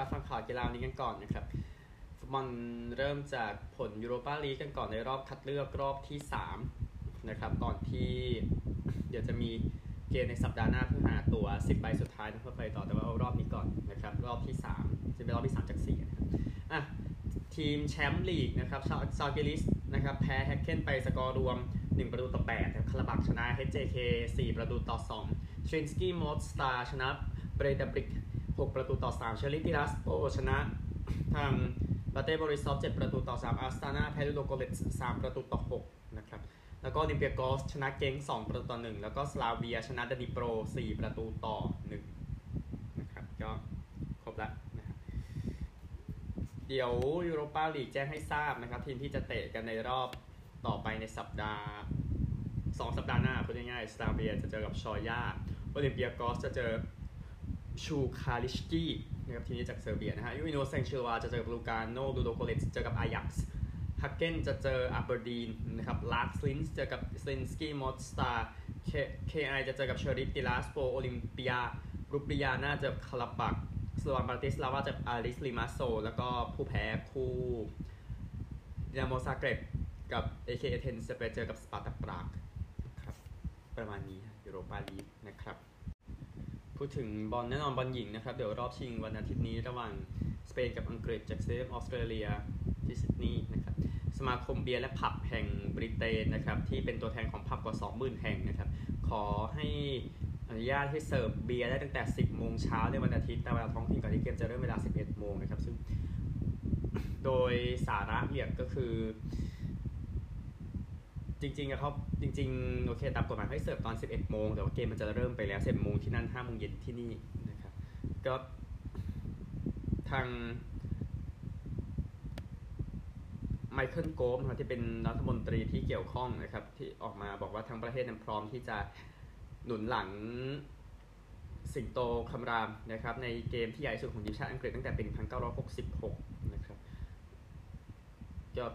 นะครับฟังข่าวกีฬานี้กันก่อนนะครับฟุตบอลเริ่มจากผลยูโรปาลีกกันก่อนในรอบคัดเลือกรอบที่3นะครับก่อนที่เดี๋ยวจะมีเกมในสัปดาห์หน้าเพื่อหาตั๋ว 10 ใบสุดท้ายนะเพื่อไปต่อแต่ว่าเอารอบนี้ก่อนนะครับรอบที่ 3 จะเป็นรอบที่ 3 จาก4นะครับอะทีมแชมป์ลีกนะครับซาลกิริสนะครับแพ้แฮกเคนไปสกอร์รวม 1 ประตูต่อ8ครับคาราบักชนะ HJK 4 ประตูต่อ2ซรินสกี้มอสตาร์ชนะเบรดาบลิค 6 ประตูต่อ 3 เชริฟติราสโปลชนะทางบาเต้บอริซอฟ7ประตูต่อ 3 อาสตานาแพ้ลูโดโกเรตส์3ประตูต่อ 6 นะครับ แล้วก็โอลิมเปียกอสชนะเกงค์ 2 ประตูต่อ 1 แล้วก็สลาเวียชนะดนิโปร 4 ประตูต่อ 1 นะครับ ก็ครบแล้วนะครับเดี๋ยวยูโรปาลีกแจ้งให้ทราบนะครับ ทีมที่จะเตะกันในรอบต่อไปในสัปดาห์ 2 สัปดาห์หน้าพูดง่ายๆสลาเวียจะเจอกับชอยาโอลิมเปียกอสจะเจอ ชูคาลิชกี้นะครับทีมนี้จากเซอร์เบียนะฮะยูอินโนเซงเชลวาจะเจอกับลูกาโนดูโดโกเลตเจอกับอายักซ์ฮักเกนจะเจออับเบอร์ดีนนะครับลาร์สลินส์เจอกับซินสกี้มอสตาเคไอจะเจอกับเชอริฟติลาสโปโอลิมเปียรูปริยาน่าจะคาราบักสโลวานบาติสลาวาจะอาริสลิมาโซ แล้วก็ผู้แพ้คู่ดินาโมซาเกรบกับเออีเคเอเธนส์จะไปเจอกับสปาร์ตาปรากครับประมาณนี้ยูโรปาลีกนะครับ พูดถึงบอลแน่นอนบอลหญิงนะครับ เดี๋ยวรอบชิงวันอาทิตย์นี้ระหว่างสเปนกับอังกฤษจากเซฟออสเตรเลียที่ซิดนีย์นะครับสมาคมเบียร์และผับแห่งบริเตนนะครับที่เป็นตัวแทนของผับกว่า 20,000 แห่งนะครับขอให้อนุญาตให้เสิร์ฟเบียร์ได้ตั้งแต่ 10 โมงเช้าในวันอาทิตย์แต่เวลาท้องถิ่นก่อนที่เกมจะเริ่มเวลา 11 โมงนะครับซึ่งโดยสาระเรียกก็คือ จริงๆอะเขาจริงๆโอเคตามกฎหมายให้เสิร์ฟตอน 11 โมง แต่ว่าเกมมันจะเริ่มไปแล้ว10โมงที่นั่น5โมงเย็นที่นี่นะครับก็ทางไมเคิลโกมที่เป็นรัฐมนตรีที่เกี่ยวข้องนะครับ ที่ออกมาบอกว่าทั้งประเทศนั้นพร้อมที่จะหนุนหลังสิงโตคำรามนะครับ ในเกมที่ใหญ่สุดของทีมชาติอังกฤษตั้งแต่ปี1966 นะครับก็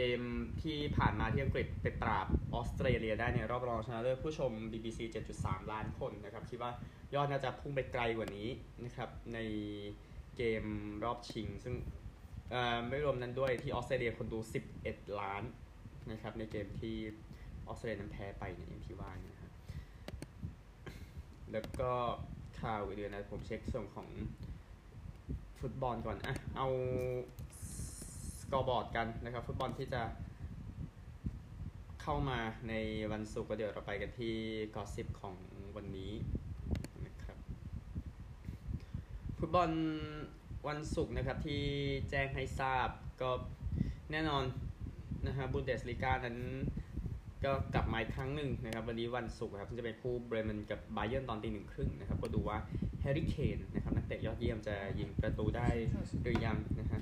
เกมที่ผ่านมาที่อังกฤษไปปราบออสเตรเลียได้ในรอบรองชนะเลิศผู้ชม BBC 7.3 ล้านคนนะครับคิดว่ายอดน่าจะพุ่งไปไกลกว่านี้นะครับในเกมรอบชิง ซึ่งไม่รวมนั้นด้วยที่ออสเตรเลียคนดู 11 ล้านนะครับในเกมที่ออสเตรเลียนั้นแพ้ไปในอย่างที่ว่านะครับแล้วก็ข่าวอื่นๆนะผมเช็คส่วนของฟุตบอลก่อนอะเอา กอร์บอร์ดกันนะครับ ฟุตบอลที่จะเข้ามาในวันศุกร์ก็เดี๋ยวเราไปกันที่กอสิบของวันนี้นะครับฟุตบอลวันศุกร์นะครับที่แจ้งให้ทราบก็แน่นอนนะฮะบุนเดสลีกานั้นก็กลับมาอีกครั้งหนึ่งนะครับ วันนี้วันศุกร์ครับจะเป็นคู่เบรเมนกับไบเยิร์นตอนตีหนึ่งครึ่งนะครับ ก็ดูว่าแฮร์รี่เคนนะครับนักเตะยอดเยี่ยมจะยิงประตูได้หรือยังนะฮะ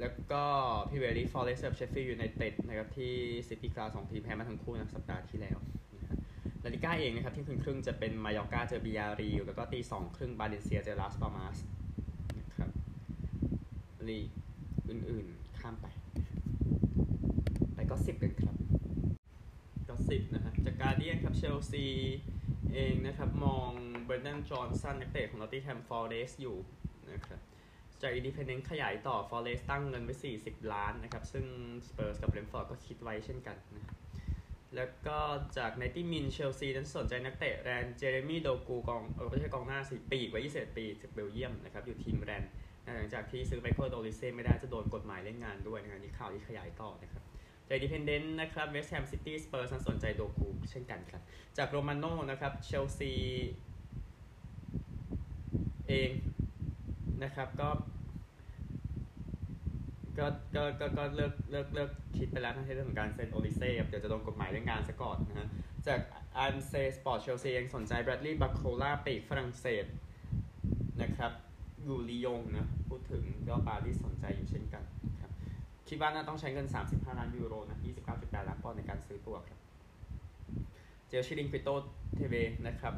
แล้วก็พรีเมียร์ลีกฟอเรสต์กับเชฟฟิลด์ยูไนเต็ดนะครับที่ซิตี้คลาสสองทีมแพ้มาทั้งคู่นะสัปดาห์ที่แล้วลาลีกาเองนะครับเที่ยงคืนครึ่งจะเป็นมายอร์กาเจอบิยาร์เรอัลแล้วก็ตีสองครึ่งบาเลนเซียเจอลาสปามาสนะครับลีกอื่นๆข้ามไป ไป gossip กันครับ gossip นะฮะจากการ์เดียนครับเชลซีเองนะครับมองเบรนดันจอห์นสันนักเตะของนอตติงแฮมฟอเรสต์อยู่นะครับ จากอินดิเพนเดนต์ขยายต่อฟอร์เรสตั้งเงินไว้ 40 ล้านนะครับ ซึ่งสเปอร์สกับเบรนฟอร์ดก็คิดไว้เช่นกันนะแล้วก็จากไนน์ตี้มินเชลซีนั้นสนใจนักเตะแรนเจเรมี่โดกูกองเออไม่ใช่กองหน้าสิปีกไว้21ปีจากเบลเยียมนะครับ อยู่ทีมแรนหลังจากที่ซื้อไมเคิลโอลิเซ่ไม่ได้จะโดนกฎหมายเล่นงานด้วยนะครับนี่ข่าวที่ขยายต่อนะครับจากอินดิเพนเดนต์นะครับเวสต์แฮมซิตี้สเปอร์สสนใจโดกูเช่นกันครับ จากโรมาโน่นะครับเชลซีเอง นะครับก็ก็ก็ก็ก็เลิกเลิกเลิกคิดไปแล้วทั้งเรื่องของการเซ็นโอลิเซ่เดี๋ยวจะโดนกฎหมายเรื่องงานซะก่อนนะฮะ จากอันเซสปอร์ตเชลซียังสนใจแบรดลีย์บาร์โคล่าปีกฝรั่งเศสนะครับยู่ลียงนะ พูดถึงก็ปารีสสนใจอยู่เช่นกันครับคิดว่าน่าต้องใช้เงิน 35 ล้านยูโรนะ 29.8 ล้านปอนด์ในการซื้อตัวครับ เจลชิลิงปิโตเทเวนะครับ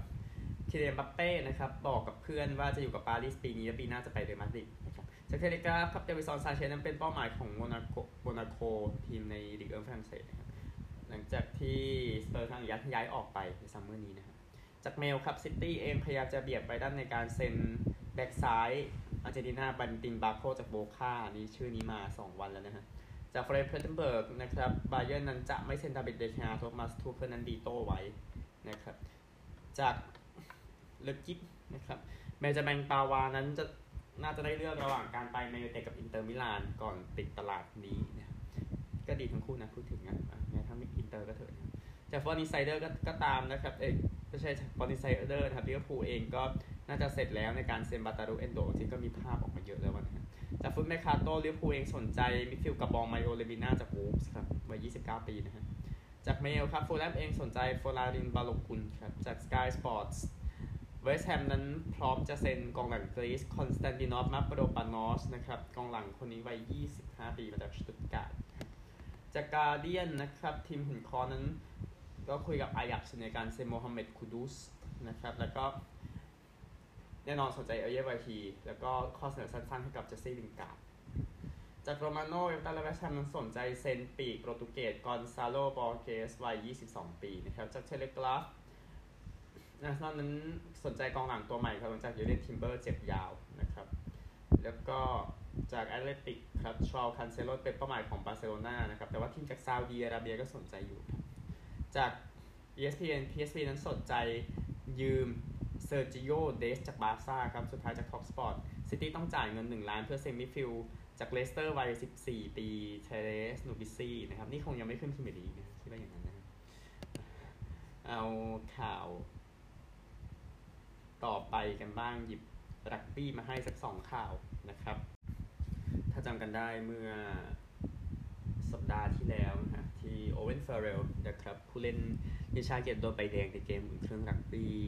คิเลียนบัปเป้นะครับบอกกับเพื่อนว่าจะอยู่กับปารีสปีนี้และปีหน้าจะไปเรอัลมาดริดนะครับจากเทเลกราฟครับเดวิซอนซาเชสนั้นเป็นเป้าหมายของโมนาโกโมนาโคทีมในลีกเอิร์ฝรั่งเศสนะครับหลังจากที่สเปอร์ทางยัดย้ายออกไปในซัมเมอร์นี้นะครับจากเมลครับซิตี้เองพยายามจะเบียดไปด้านในการเซ็นแบ็กซ้ายอาร์เจนตินาบันตินบาโคจากโบคานี่ชื่อนี้มา 2 วันแล้วนะฮะจากเฟรนเพลนเบิร์กนะครับบาเยอร์นั้นจะไม่เซ็นดาบิดเดชนาโทมัสทูเคิลนั้นดีโตไว้นะครับจาก เลกิฟนะครับเมจาแมงปาวานั้นจะน่าจะได้เลือกระหว่างการไปเมเตกับอินเตอร์มิลานก่อนปิดตลาดนี้นะก็ดีทั้งคู่นะพูดถึงนะแม้ทั้งอินเตอร์ก็เถอะนะจากฟอร์นิไซเดอร์ก็ตามนะครับเอ้ไม่ใช่ฟอร์นิไซเดอร์นะครับลิเวอร์พูลเองก็น่าจะเสร็จแล้วในการเซ็นบาตารุเอนโดที่ก็มีภาพออกมาเยอะแล้วนะจากฟุตแมคคาโตลิเวอร์พูลเองสนใจมิดฟิลกับบองไมโอเลมิน่าจากวูฟส์ครับวัย 29 ปีนะฮะจากเมลครับฟูลแลมเองสนใจโฟลารินบาโลกุลครับจากสกายสปอร์ตส์ เวสต์แฮมนั้นพร้อมจะเซ็นกองหลังกรีซคอนสแตนตินอฟมาปโรปานอสนะครับกองหลังคนนี้วัย 25 ปีมาจากสตุตการ์ดจากกาเดียนนะครับทีมหุ่นคอนั้น ก็คุยกับอายักในการเซ็นโมฮัมเหม็ดคูดุสนะครับแล้วก็แน่นอนสนใจเอเยบาทีแล้วก็ข้อเสนอสั้นๆให้กับเจสซี่ลิงการ์ดจากโรมาโน่เอลตันและแวชแฮมนั้นสนใจเซ็นปีกโปรตุเกสกอนซาโลบอร์เกสวัย 22 ปีนะครับจากเทเลกราฟ นะตอนนั้นสนใจกองหลังตัวใหม่ครับหลังจากยูเรนทิมเบอร์เจ็บยาวนะครับ แล้วก็จากแอตเลติกครับชูเอาคันเซโลเป็นเป้าหมายของบาร์เซโลนานะครับ แต่ว่าทีมจากซาอุดีอาระเบียก็สนใจอยู่ จาก ESPN PSV นั้นสนใจยืมเซอร์จิโอเดสต์จากบาร์ซ่าครับ สุดท้ายจาก talkSPORT ซิตี้ต้องจ่ายเงิน 1 ล้านเพื่อเซมิฟิลจากเลสเตอร์วัย 14 ปีเทเรสนูบิซี่นะครับ นี่คงยังไม่ขึ้นพรีเมียร์ลีกนะคิดว่าอย่างนั้นนะครับเอาข่าว ต่อไปกันบ้างหยิบรักบี้มาให้สักสองข่าวนะครับ ถ้าจำกันได้เมื่อสัปดาห์ที่แล้วนะที่โอเวนฟาเรลนะครับผู้เล่นทีมชาเก็บโดนใบแดงในเกมอุ่นเครื่องรักบี้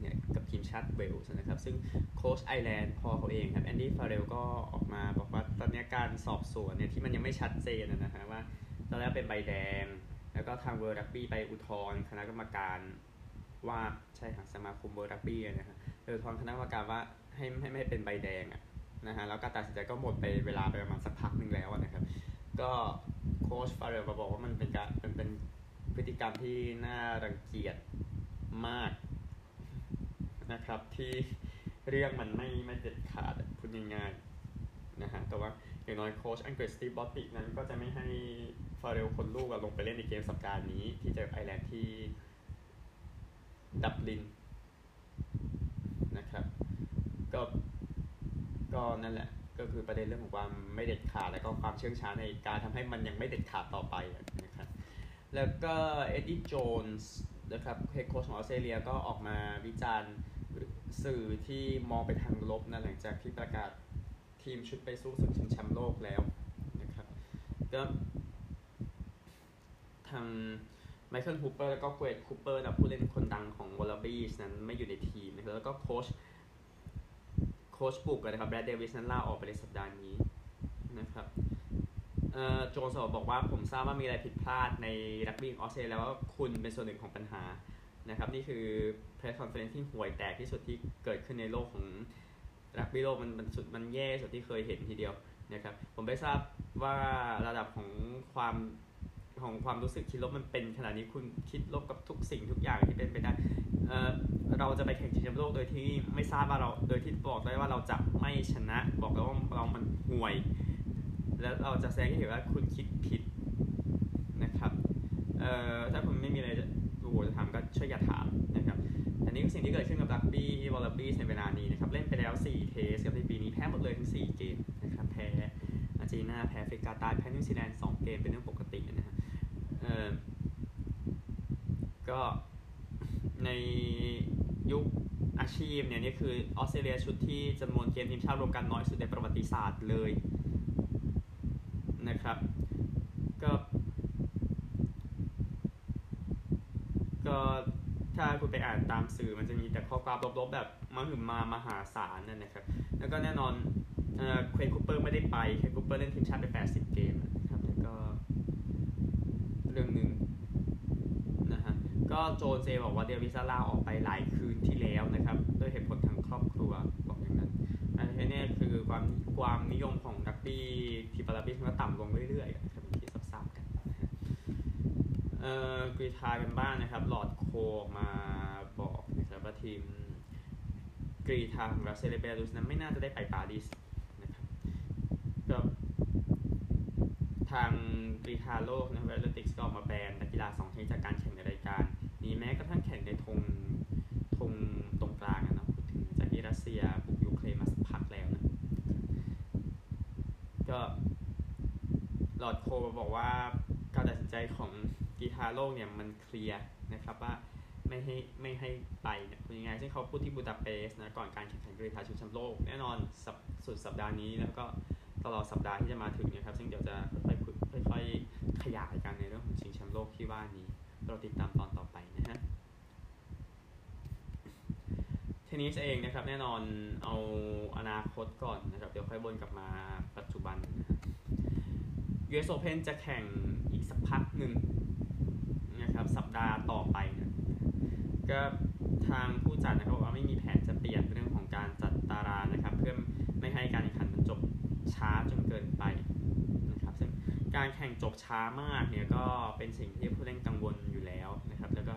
เนี่ยกับทีมชาติเวลส์นะครับ ซึ่งโค้ชไอร์แลนด์พ่อเขาเองครับแอนดี้ฟาเรลก็ออกมาบอกว่าตอนนี้การสอบสวนเนี่ยที่มันยังไม่ชัดเจนนะฮะว่าตอนแรกเป็นใบแดง แล้วก็ทาง World Rugby ไปอุทธรณ์คณะกรรมการว่าใช่ทางสมาคม World Rugby นะฮะ เอุทธรณ์คณะกรรมการว่าให้ให้ไม่เป็นใบแดงอะนะฮะแล้วการตัดสินใจก็หมดไปเวลาไปประมาณสักพักหนึ่งแล้วนะครับ ก็โค้ชฟาเรลมาบอกว่ามันเป็นการเป็นเป็นพฤติกรรมที่น่ารังเกียจมากนะครับที่เรื่องมันไม่ไม่เด็ดขาดพูดง่ายๆนะฮะแต่ว่าอย่างน้อยโค้ชอังกฤษสตีฟบอร์ธวิกนั้นก็จะไม่ให้ฟาเรลคนลูกลงไปเล่นในเกมสัปดาห์นี้ที่เจอไอร์แลนด์ที่ดับลินนะครับ ก็ก็นั่นแหละ ก็คือประเด็นเรื่องของความไม่เด็ดขาด และก็ความเชื่องช้าในการทำให้มันยังไม่เด็ดขาดต่อไปนะครับแล้วก็เอ็ดดี้โจนส์นะครับ head coach ของออสเตรเลียก็ออกมาวิจารณ์สื่อที่มองไปทางลบนะหลังจากที่ประกาศทีมชุดไปสู้ศึกชิงแชมป์โลกแล้วนะครับก็ทางไมเคิลฮูเปอร์แล้วก็เควดคูเปอร์นะผู้เล่นคนดังของวอลลาบีส์นั้นไม่อยู่ในทีมนะครับแล้วก็โค้ช โค้ชบุกนะครับแบรดเดวิสนั้นลาออกไปในสัปดาห์นี้นะครับโจนส์บอกว่าผมทราบว่ามีอะไรผิดพลาดในรักบี้ออสเตรเลียแล้วว่าคุณเป็นส่วนหนึ่งของปัญหานะครับนี่คือ press conference ที่ห่วยแตกที่สุดที่เกิดขึ้นในโลกของรักบี้โลกมันมันสุดมันแย่สุดที่เคยเห็นทีเดียวนะครับผมไม่ทราบว่าระดับของความ ของความรู้สึกคิดลบมันเป็นขนาดนี้คุณคิดลบกับทุกสิ่งทุกอย่างที่เป็นไปได้เเราจะไปแข่งชิงแชมป์โลกโดยที่ไม่ทราบว่าเราโดยที่บอกได้ว่าเราจะไม่ชนะ บอกแล้วว่าเรามันห่วย แล้วเราจะแสดงให้เห็นว่าคุณคิดผิดนะครับเอ่อถ้าคุณไม่มีอะไรจะโอ้โหจะถามก็ช่วยอย่าถามนะครับอันนี้คือสิ่งที่เกิดขึ้นกับรักบี้วอลเลย์บี้ในเวลานี้นะครับเล่นไปแล้ว 4 test กับในปีนี้แพ้หมดเลยทั้ง4เกมนะครับแพ้อาร์เจนตินาแพ้แอฟริกาใต้แพ้นิวซีแลนด์2เกมเป็นเรื่องปกตินะฮะเอ่อ ก็ในยุคอาชีพเนี่ยนี่คือออสเตรเลียชุดที่จำนวนเกมทีมชาติรวมกันน้อยสุดในประวัติศาสตร์เลยนะครับ ก็ก็ถ้าคุณไปอ่านตามสื่อมันจะมีแต่ข้อความลบๆแบบมหึมามหาศาลนั่นนะครับ แล้วก็แน่นอนเควดคูเปอร์ไม่ได้ไป เควดคูเปอร์เล่นทีมชาติไป 80 เกมนะครับแล้วก็เรื่องหนึ่งนะฮะก็โจนส์บอกว่าเดวิสลาออกไปหลายคืนที่แล้วนะครับด้วยเหตุผลทางครอบครัวบอกอย่างนั้นอันนี้คือความความนิยมของรักบี้ทีมวอลลาบีส์ก็ต่ำลงเรื่อยๆนครับที่ทราบๆกันนะฮะเอ่อกรีฑากันบ้างนะครับ ลอร์ดโคมาบอกนะครับว่าทีมกรีฑาของรัสเซียและเบลารุสนั้นไม่น่าจะได้ไปปารีสนะครับก็ทาง กรีฑาโลกนะ World Athletics ก็ออกมาแบนนักกีฬาสองชาตินี้จากการแข่งในรายการ นี้แม้กระทั่งแข่งในธงธงตรงกลางนะพูดถึงจากที่รัสเซียบุกยูเครนมาสักพักแล้วนะก็หลอดโคบอกว่าการตัดสินใจของกีฬาโลกเนี่ยมันเคลียร์นะครับว่าไม่ให้ไม่ให้ไปเนี่ยเป็นยังไงซึ่งเขาพูดที่บูดาเปสต์นะก่อนการแข่งขันกีฬาชิงแชมป์โลก แน่นอนสุดสัปดาห์นี้แล้วก็ตลอดสัปดาห์ที่จะมาถึงนะครับ ซึ่งเดี๋ยวจะ อยๆ ขยายกันในเรื่องของชิงแชมป์โลกที่ว่านี้ เราติดตามตอนต่อไปนะฮะเทนนิสเองนะครับแน่นอนเอาอนาคตก่อนนะครับเดี๋ยวค่อยวนกลับมาปัจจุบันนะฮะ US Open จะแข่งอีกสักพักหนึ่งนะครับสัปดาห์ต่อไปนะก็ทางผู้จัดนะครับบอกว่าไม่มีแผนจะเปลี่ยนเรื่องของการจัดตารางนะครับ เพื่อไม่ให้การแข่งขันมันจบช้าจนเกินไป การแข่งจบช้ามากเนี่ยก็เป็นสิ่งที่ผู้เล่นกังวลอยู่แล้วนะครับแล้วก็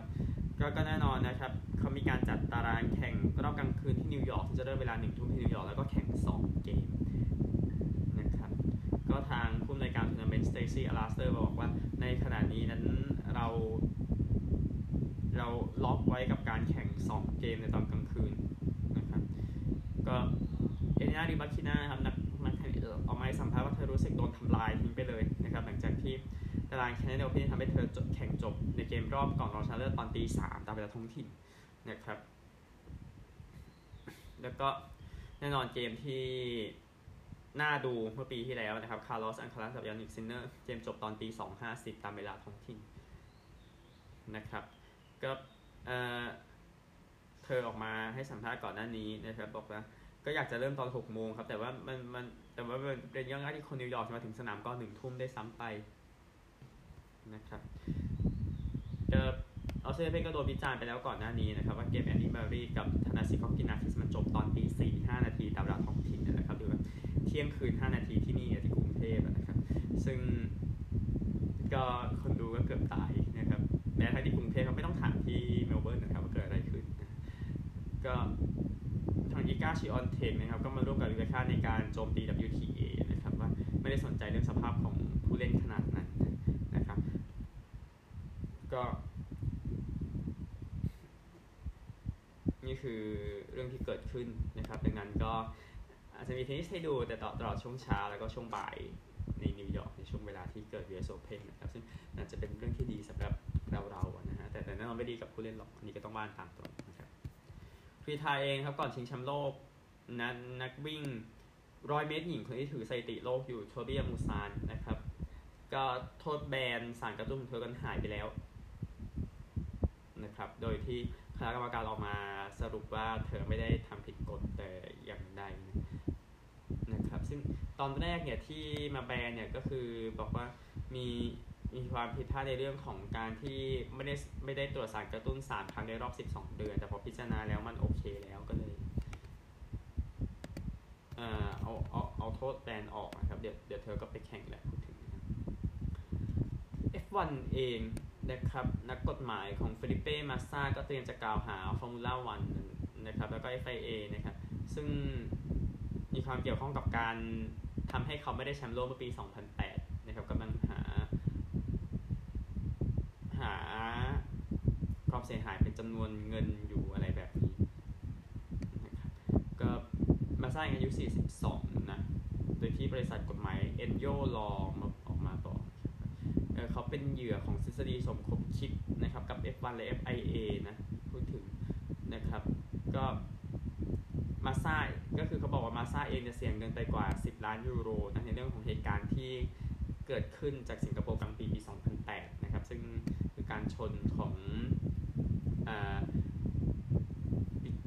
ก็ก็แน่นอนนะครับเขามีการจัดตารางแข่งรอบกลางคืนที่นิวยอร์กจะเริ่มเวลาหนึ่งทุ่มที่นิวยอร์กแล้วก็แข่ง 2 เกมนะครับก็ทางผู้อำนวยการทัวร์นาเมนต์สเตซี่อัลลาสเตอร์บอกว่าในขณะนี้นั้นเราเราล็อกไว้กับการแข่ง 2 เกมในตอนกลางคืนนะครับก็เอเลน่าริบาคิน่า ตารางแคนาดาที่ทำให้เธอจบแข่งจบในเกมรอบก่อนรองชนะเลิศตอนตีสามตามเวลาท้องถิ่นนะครับ แล้วก็แน่นอนเกมที่น่าดูเมื่อปีที่แล้วนะครับ คาร์ลอส อัลคาราซกับยานนิกซินเนอร์ เกมจบตอนตีสองห้าสิบตามเวลาท้องถิ่นนะครับก็เออเธอออกมาให้สัมภาษณ์ก่อนหน้านี้นะครับบอกว่าก็อยากจะเริ่มตอนหกโมงครับ แต่ว่ามันมันแต่ว่าเป็นเรื่องยากที่คนนิวยอร์กจะมาถึงสนามก็หนึ่งทุ่มได้ซ้ำไป นะครับก็ออสเตรเลียก็โดนวิจารณ์ไปแล้วก่อนหน้านี้นะครับ ว่าเกมแอนดี้มารีกับธนาซิคอกินาทิสมันจบตอนตีสี่ห้านาทีตามเวลาท้องถิ่นนะครับหรือว่าเที่ยงคืนห้านาทีที่นี่ที่กรุงเทพนะครับ ซึ่งก็คนดูก็เกือบตายนะครับแม้ทั้งที่กรุงเทพเขาไม่ต้องถามที่เมลเบิร์นนะครับว่าเกิดอะไรขึ้นนะก็ทางอีกาชิออนเทคนะครับก็มาร่วมกับลิเบค่าในการโจมตี WTA นะครับว่าไม่ได้สนใจเรื่องสภาพของผู้เล่นขนาดนั้นนะครับ ก็ นี่คือเรื่องที่เกิด ขึ้นนะครับ ดังนั้นก็อาจจะมีเทนนิสให้ดูแต่ตลอดช่วงเช้าแล้วก็ช่วงบ่ายในนิวยอร์กในช่วงเวลาที่เกิด US Open นะครับ ซึ่งน่าจะเป็นเรื่องที่ดีสำหรับเราเราๆนะฮะแต่แต่แน่นอนไม่ดีกับผู้เล่นหรอกอันนี้ก็ต้องว่านตามตรงนะครับฟรีไทยเองครับก่อนชิงแชมป์โลกนักนักวิ่งร้อยเมตรหญิงคนที่ถือสถิติโลกอยู่โทเบียมูซานนะครับ ก็โทษแบนสารกระตุ้นของเธอกันหายไปแล้วนะครับ โดยที่ ณะกรรมการออกมาสรุปว่าเธอไม่ได้ทำผิดกฎแต่อย่างใดนะครับ ซึ่งตอนแรกเนี่ยที่มาแบนเนี่ยก็คือบอกว่ามีมีความผิดพลาดในเรื่องของการที่ไม่ได้ไม่ได้ตรวจสารกระตุ้น3ครั้งในรอบ 12 เดือน แต่พอพิจารณาแล้วมันโอเคแล้วก็เลยเอ่อเอาเอาเอาโทษแบนออกนะครับ เดี๋ยวเดี๋ยวเธอก็ไปแข่งแหละพูดถึง F1 เอง นะครับนักกฎหมายของเฟลิเป้ มาซาก็เตรียมจะกล่าวหาฟอร์มูล่าวันนะครับแล้วก็ FIA นะครับซึ่งมีความเกี่ยวข้องกับการทำให้เขาไม่ได้แชมป์โลกเมื่อปี 2008 นะครับกำลังหา หาความเสียหายเป็นจำนวนเงินอยู่อะไรแบบนี้นะครับก็มาสร้างอายุ 42 นะ โดยที่บริษัทกฎหมาย e n y o Law มาอมาบอก เขาเป็นเหยื่อของทฤษฎีสมคบคิดนะครับกับ F1 และ FIA นะพูดถึงนะครับก็มาซ่าก็คือเขาบอกว่ามาซ่าเองจะเสียเงินไปกว่า 10 ล้านยูโรนะในเรื่องของเหตุการณ์ที่เกิดขึ้นจากสิงคโปร์กลางปีปี 2008 นะครับ ซึ่งคือการชนของ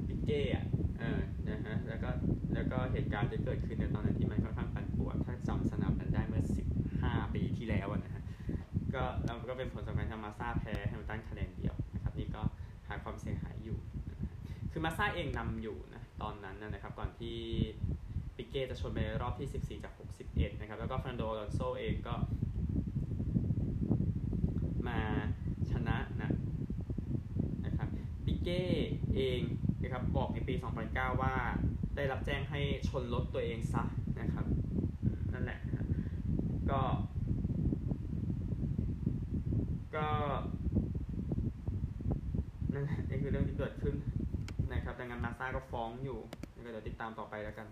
บิ๊กเก้อะเออนะฮะแล้วก็แล้วก็เหตุการณ์ที่เกิดขึ้นในตอนนั้นที่มันค่ เป็นผลสำคัญทำมาซาแพ้แฮมิลตันคะแนนเดียวนะครับนี่ก็หาความเสียหายอยู่ คือมาซาเองนำอยู่นะตอนนั้นนะครับก่อนที่ปิเก้จะชนไปรอบที่ 14 จาก 61 นะครับ แล้วก็ฟรานโดอลอนโซเองก็ มาชนะนะนะครับปิเก้เองนะครับนะครับบอกในปี 2009 ว่าได้รับแจ้งให้ชนรถตัวเองซะนะครับ นั่นแหละนะก็ ก็นั่นแหละนี่คือเรื่องที่เกิดขึ้นนะครับดังนั้นมาซ่าก็ฟ้องอยู่ก็เดี๋ยวติดตามต่อไปแล้วกัน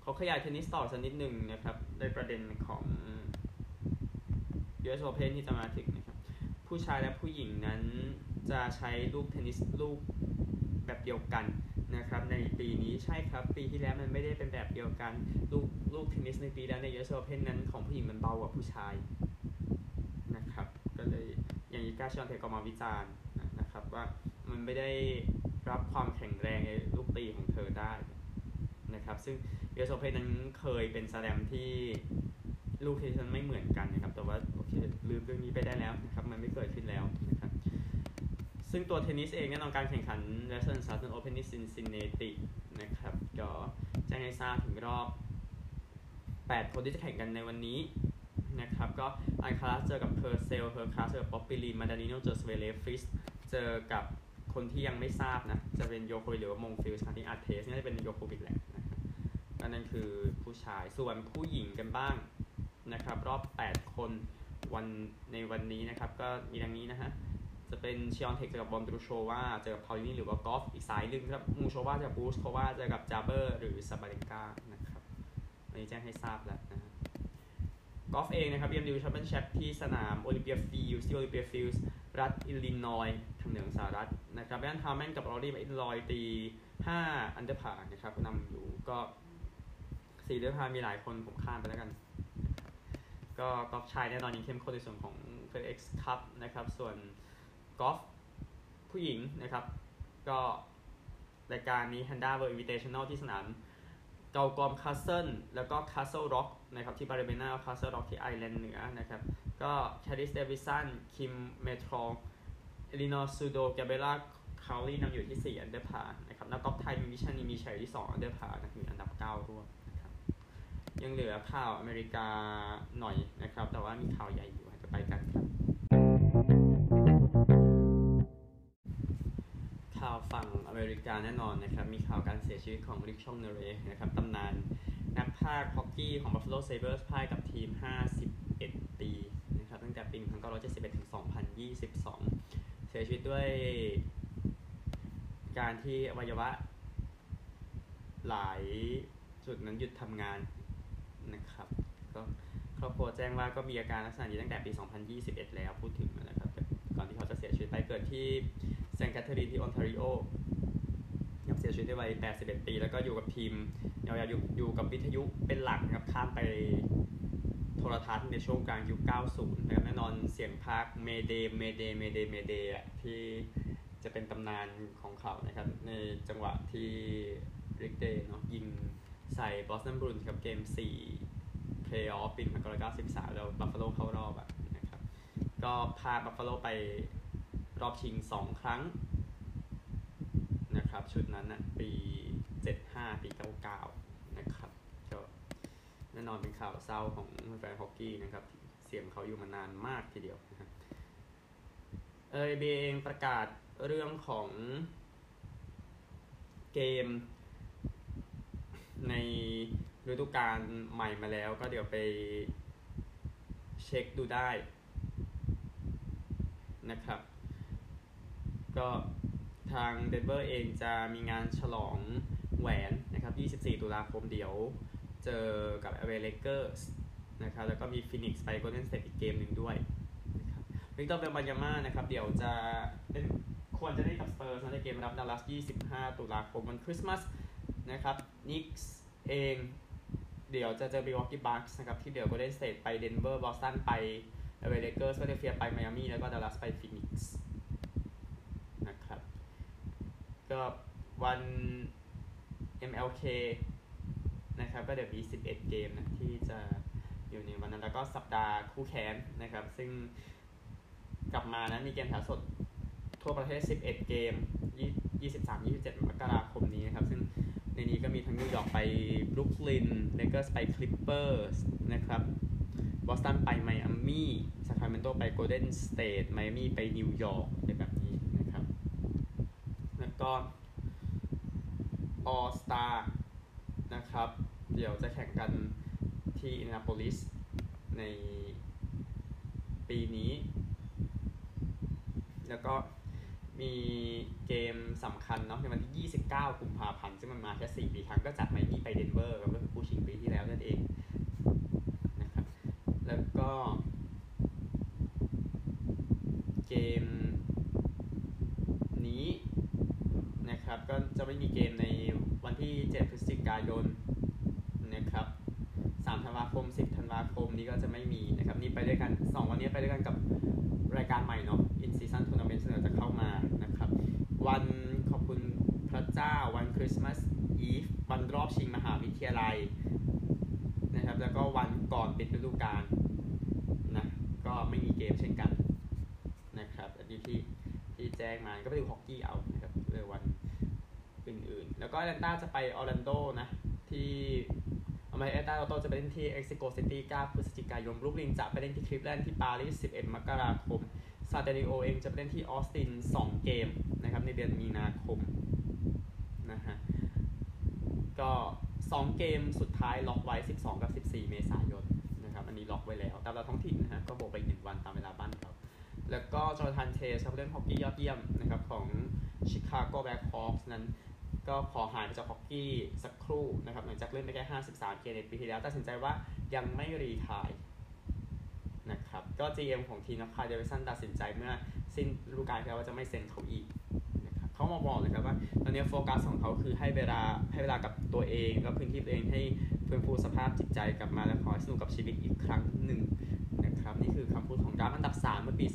เขาขยายเทนนิสต่อสักนิดหนึ่งนะครับในประเด็นของ US Open ที่จะมาถึงนะครับผู้ชายและผู้หญิงนั้นจะใช้ลูกเทนนิสลูกแบบเดียวกันนะครับในปีนี้ใช่ครับ ปีที่แล้วมันไม่ได้เป็นแบบเดียวกัน ลูกลูกเทนนิสในปีแล้วใน US Open นั้นของผู้หญิงมันเบากว่าผู้ชาย เลย อย่างนี้าชอนเทก็มาวิจารณ์นะครับว่ามันไม่ได้รับความแข็งแรงในลูกตีของเธอได้นะครับซึ่ง US Open นั้นเคยเป็นแสลมที่ลูกเทนนิสไม่เหมือนกันนะครับ แต่ว่าโอเคลืมเรื่องนี้ไปได้แล้วนะครับมันไม่เกิดขึ้นแล้วนะครับซึ่งตัวเทนนิสเองแน่นอนการแข่งขัน Western Southern Open ที่ซินซินเนตินะครับก็แจ้งให้ทราบถึงรอบ 8 คนที่จะแข่งกันในวันนี้ นะครับก็อัลคาราซเจอกับเพอร์เซลล์เฮอร์คาซเจอกับป๊อปปิรินมานนาริโนเจอซเวเรฟฟริตซ์เจอกับคนที่ยังไม่ทราบนะ จะเป็นโยโควิชหรือว่ามงฟิลส์ขณะที่อัดเทปนี่จะเป็นโยโควิชดแหละนะครับก็นั่นคือผู้ชายส่วนผู้หญิงกันบ้างนะครับ รอบ 8 คนวันในวันนี้นะครับ ก็มีดังนี้นะฮะจะเป็นชิออนเทคเจอกับวอนดรูโชวาเจอกับเปาลินีหรือว่ากอฟฟ์อีกสายหนึ่งครับมูโชวาเจอกับบูสโควาเจอกับจาเบอร์หรือซาบาเลนกานะครับอันนี้แจ้งให้ทราบแล้ว กอล์ฟเองนะครับ BMW Championship ที่สนามโอลิมเปียฟิลด์สที่โอลิมเปียฟิลด์สรัฐอิลลินอยส์ทางเหนือของสหรัฐนะครับไบรอันฮาร์แมนกับรอรี่แม็คอิลรอยตี 5 under par นะครับนำอยู่ก็4 under par มีหลายคนผมข้ามไปแล้วกัน ก็กอล์ฟชายแน่นอนยังเข้มข้นในส่วนของ FedEx Cup นะครับ ส่วนกอล์ฟผู้หญิงนะครับ ก็รายการนี้ Handa World Invitational ที่สนาม กัลกอมคาสเซิลแล้วก็ Castle Rock นะครับที่บัลลีมีนาคาสเซิลร็อกที่ไอร์แลนด์เหนือนะครับก็แคริสเดวิสันคิมเมทรเอลินอร์ซูโดแกเบรียลล่าคาวลีย์นำอยู่ที่ 4 under par นะครับแล้วก็ไทยมีมิชันนีมีชัยที่ 2 under par นะมีอันดับ 9 ร่วมนะครับยังเหลือข่าวอเมริกาหน่อยนะครับ แต่ว่ามีข่าวใหญ่อยู่จะไปกันครับ ข่าวฝั่งอเมริกาแน่นอนนะครับ มีข่าวการเสียชีวิตของริกชองเนเรนะครับตำนานนักพากย์ฮอกกี้ของ Buffalo Sabres พายกับทีม 51 ปีนะครับตั้งแต่ปี 1971 ถึง 2022 เสียชีวิตด้วยการที่อวัยวะ หลายจุดนั้นหยุดทำงานนะครับก็ครอบครัวแจ้งว่าก็มีอาการลักษณะนี้ตั้งแต่ปี 2021 แล้วพูดถึงนะครับก่อนที่เขาจะเสียชีวิตไปเกิดที่ แซงแคทเธอรีนที่ออนทาริโอครับเสียชีวิตในวัย 81 ปี แล้วก็อยู่กับทีมยาวๆอยู่อยู่กับวิทยุเป็นหลักนะครับข้ามไปโทรทัศน์ในช่วงกลางยุค 90 นะครับแน่นอนเสียงพากย์ May Day May Day May Day May Day ที่จะเป็นตำนานของเขานะครับ ในจังหวะที่ริกเดย์เนาะยิงใส่บอสตันบรูอินส์กับเกม 4 เพลย์ออฟปี1993แล้วบัฟฟาโลเข้ารอบอะนะครับ ก็พาบัฟฟาโลไป รอบชิง 2 ครั้งนะครับ ชุดนั้นนะปี 75 ปี 99 นะครับก็แน่นอนเป็นข่าวเศร้าของแฟนฮอกกี้นะครับ เสียงเขาอยู่มานานมากทีเดียวนะครับเอเบเองประกาศเรื่องของเกมในฤดูกาลใหม่มาแล้วก็เดี๋ยวไปเช็คดูได้นะครับ ก็ทางเดนเวอร์เองจะมีงานฉลองแหวนนะครับ 24 ตุลาคมเดี๋ยวเจอกับ LA Lakers นะครับแล้วก็มีฟินิกส์ไป Golden State อีกเกมหนึ่งด้วยนะครับวิกตอร์เวมบันยาม่านะครับเดี๋ยวจะเป็นควรจะได้กับสเปอร์สในเกมรับดัลลัส 25 ตุลาคมวันคริสต์มาสนะครับนิกส์เองเดี๋ยวจะเจอ Milwaukee Bucks นะครับที่เดี๋ยว Golden State ไปเดนเวอร์บอสตันไป LA Lakers ฟิลาเดลเฟียไปไมอามี่แล้วก็ดัลลัสไปฟินิกส์ ก็วัน MLK นะครับก็เดี๋ยวมี 11 เกมนะที่จะอยู่ในวันนั้นแล้วก็สัปดาห์คู่แค้นนะครับ ซึ่งกลับมานะมีเกมถ่ายสดทั่วประเทศ 11 เกม 23-27 มกราคมนี้นะครับ ซึ่งในนี้ก็มีทั้งนิวยอร์กไปบรุกลินเลเกอร์สไปคลิปเปอร์สนะครับบอสตันไปไมอามี่ซาคราเมนโตไปโกลเด้นสเตทไมอามี่ไปนิวยอร์ก อะไรแบบนี้นะครับแล้วก็ All Star นะครับ เดี๋ยวจะแข่งกันที่อินนาโปลิสในปีนี้ แล้วก็มีเกมสำคัญเนาะในวันที่ 29 กุมภาพันธ์ซึ่งมันมาแค่ 4 ปีครั้งก็จัดไมนี่ไปเดนเวอร์ก็คือผู้ชิงปีที่แล้วนั่นเองนะครับแล้วก็เกมนี้ นะครับ ก็จะไม่มีเกมในวันที่ 7 พฤศจิกายนนะครับ3ธันวาคม 10 ธันวาคมนี้ก็จะไม่มีนะครับ นี่ไปด้วยกัน 2 วันนี้ไปด้วยกันกับรายการใหม่เนาะ In Season Tournament ซึ่งเราจะเข้ามานะครับ วันขอบคุณพระเจ้า วันคริสต์มาสอีฟ วันรอบชิงมหาวิทยาลัยนะครับ แล้วก็วันก่อนปิดฤดูกาลนะ ก็ไม่มีเกมเช่นกันนะครับ อันนี้ที่ที่แจ้งมา ก็ไปดูฮอกกี้เอานะครับเรื่องวัน อื่นๆแล้วก็แอตแลนตาจะไปออร์แลนโดนะที่อเมริกาใต้เราจะไปเล่นที่เม็กซิโกซิตี้9พฤศจิกายนบรุกลินจะไปเล่นที่คลิฟแลนด์ที่ปารีส 11 มกราคม ซานอันโตนิโอเองจะไปเล่นที่ออสติน 2 เกมนะครับในเดือนมีนาคมนะฮะ ก็ 2 เกมสุดท้ายล็อกไว้ 12 กับ 14 เมษายนนะครับ อันนี้ล็อกไว้แล้ว ตามเวลาท้องถิ่นนะฮะ ก็บวกไปอีก 1 วันตามเวลาบ้านเรา แล้วก็โจนาธานเทวส์ครับเล่นฮอกกี้ยอดเยี่ยมนะครับของชิคาโกแบล็คฮอคส์นั้น ก็ขอหายไปจากฮอกกี้สักครู่นะครับหลังจากเล่นไปแค่ 53 เกมในปีที่แล้วตัดสินใจว่ายังไม่ retire นะครับก็ GM ของทีมนะคายล์เดวิดสันตัดสินใจเมื่อสิ้นฤดูกาลแล้วว่าจะไม่เซ็นเขาอีกนะครับเขามาบอกเลยครับว่า ตอนนี้โฟกัสของเขาคือให้เวลาให้เวลากับตัวเองแล้วพื้นที่ตัวเองให้ฟื้นฟูสภาพจิตใจกลับมาและขอให้สนุกกับชีวิตอีกครั้งหนึ่งนะครับนี่คือคำพูดของดราฟอันดับ 3 เมื่อปี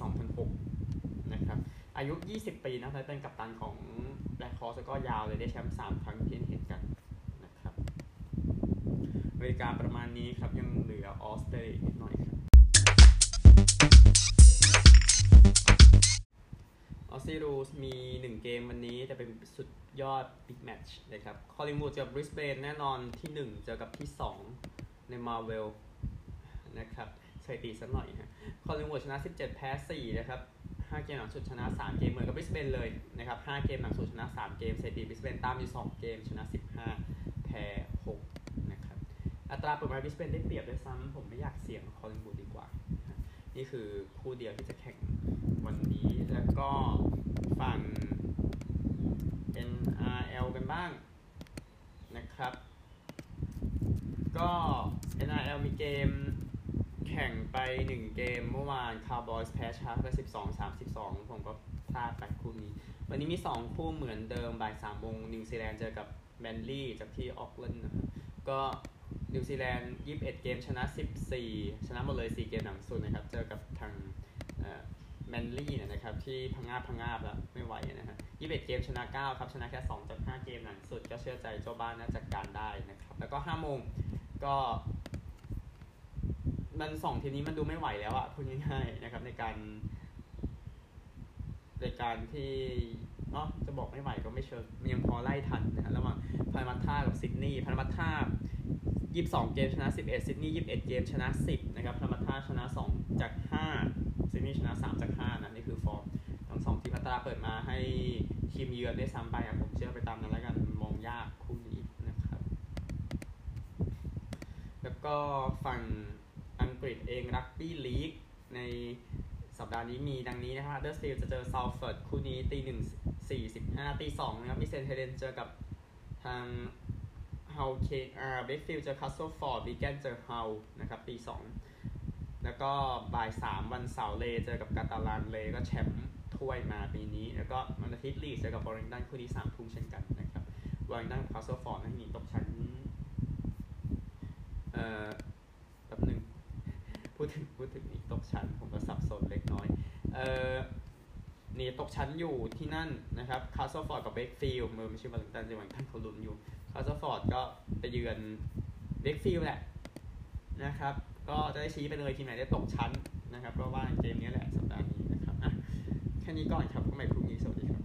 2006 นะครับอายุ 20 ปีนะและเป็นกัปตันของ แบล็คคอสก็ยาวเลยได้แชมป์3ครั้งที่เห็นกันนะครับอเมริกาประมาณนี้ครับ ยังเหลือออสเตรเลียนิดหน่อยครับAussie Rules มี 1 เกมวันนี้จะเป็นสุดยอดบิ๊กแมตช์เลยครับคอลลิงวูดเจอบริสเบนแน่นอนที่ 1 เจอกับที่ 2 ในมาเวลนะครับสถิติสักหน่อยฮะคอลลิงวูดชนะ 17 แพ้ 4 นะครับ 5 เกมหลังสุดชนะ 3 เกมเหมือนกับบริสเบนเลยนะครับ 5 เกมหลังสุดชนะ 3 เกมสถิติบริสเบนตามอยู่ 2 เกมชนะ 15 แพ้6นะครับ อัตราเปิดมาบริสเบนได้เปรียบด้วยซ้ำผมไม่อยากเสี่ยงคอลลิงวูดดีกว่า นี่คือคู่เดียวที่จะแข่งวันนี้แล้วก็ฝั่ง NRL กันบ้างนะครับ ก็ NRL มีเกม แข่งไป 1 เกมเมื่อวาน Cowboys แพ้ Sharks ไป12 32ผมก็พลาดไปคู่นี้ วันนี้มี 2 คู่เหมือนเดิมบ่าย3โมงนิวซีแลนด์เจอกับแมนลี่จากที่ออกแลนด์นะครับก็นิวซีแลนด์21เกมชนะ14ชนะหมดเลย4เกมหลังสุดนะครับ เจอกับทางแมนลี่นะครับที่พังงาบพังงาบแล้วไม่ไหวนะฮะ21เกมชนะ9ครับ ชนะแค่2จาก5เกมหลังสุด ก็เชื่อใจเจ้าบ้านน่าจัดการได้นะครับ แล้วก็5โมงก็ มันสองทีมนี้มันดูไม่ไหวแล้วอะพูดง่ายๆนะครับ ในการ ในการที่เนาะจะบอกไม่ไหวก็ไม่เชิงยังพอไล่ทันนะฮะระหว่างพารามัตท่ากับซิดนีย์พารามัตท่า22เกมชนะ11ซิดนีย์21เอ็ดเกมชนะ10นะครับพารามัตท่าชนะ2จาก5ซิดนีย์ชนะ3จาก5นะนี่คือฟอร์มทั้งสองทีมอัตราเปิดมาให้ทีมเยือนได้ซ้ำไปอะผมเชื่อไปตามนั้นแล้วกันมองยากคู่นี้นะครับ แล้วก็ฝั่ง กฤษเองรักบี้ลีกในสัปดาห์นี้มีดังนี้นะครับเดอร์สตีลจะเจอซาวเฟิร์ดคู่นี้ตีหนึ่งสี่สิบห้าตีสองนะครับ มีเซนเทเดนเจอกับทางเฮาเคอาร์เบคฟิลเจอคัสเซิลฟอร์ดบีแกนเจอเฮานะครับตีสองแล้วก็บ่ายสามวันเสาร์เลเจอกับกาตาลานเลก็แชมป์ถ้วยมาปีนี้ แล้วก็วันอาทิตย์ลีเจอกับบอริงตันคู่นี้สามทุ่มเช่นกันนะครับบอริงตันกับคัสเซิลฟอร์ดนั่นหนีตกชั้นเอ่อแป๊บหนึ่ง พูดถึงพูดถึงหนีตกชั้น ผมก็สับสนเล็กน้อยเอ่อหนีตกชั้นอยู่ที่นั่นนะครับคาสเซิลฟอร์ดกับเบคฟิลด์มือไม่ใช่มาลิงตันจังหวัดท่านเขาลุ้นอยู่คาสเซิลฟอร์ดก็ไปเยือนเบคฟิลด์แหละนะครับก็จะได้ชี้ไปเลยทีมไหนได้ตกชั้นนะครับเพราะว่าเกมนี้แหละสัปดาห์นี้นะครับอะแค่นี้ก่อนครับก็ใหม่พรุ่งนี้สวัสดีครับ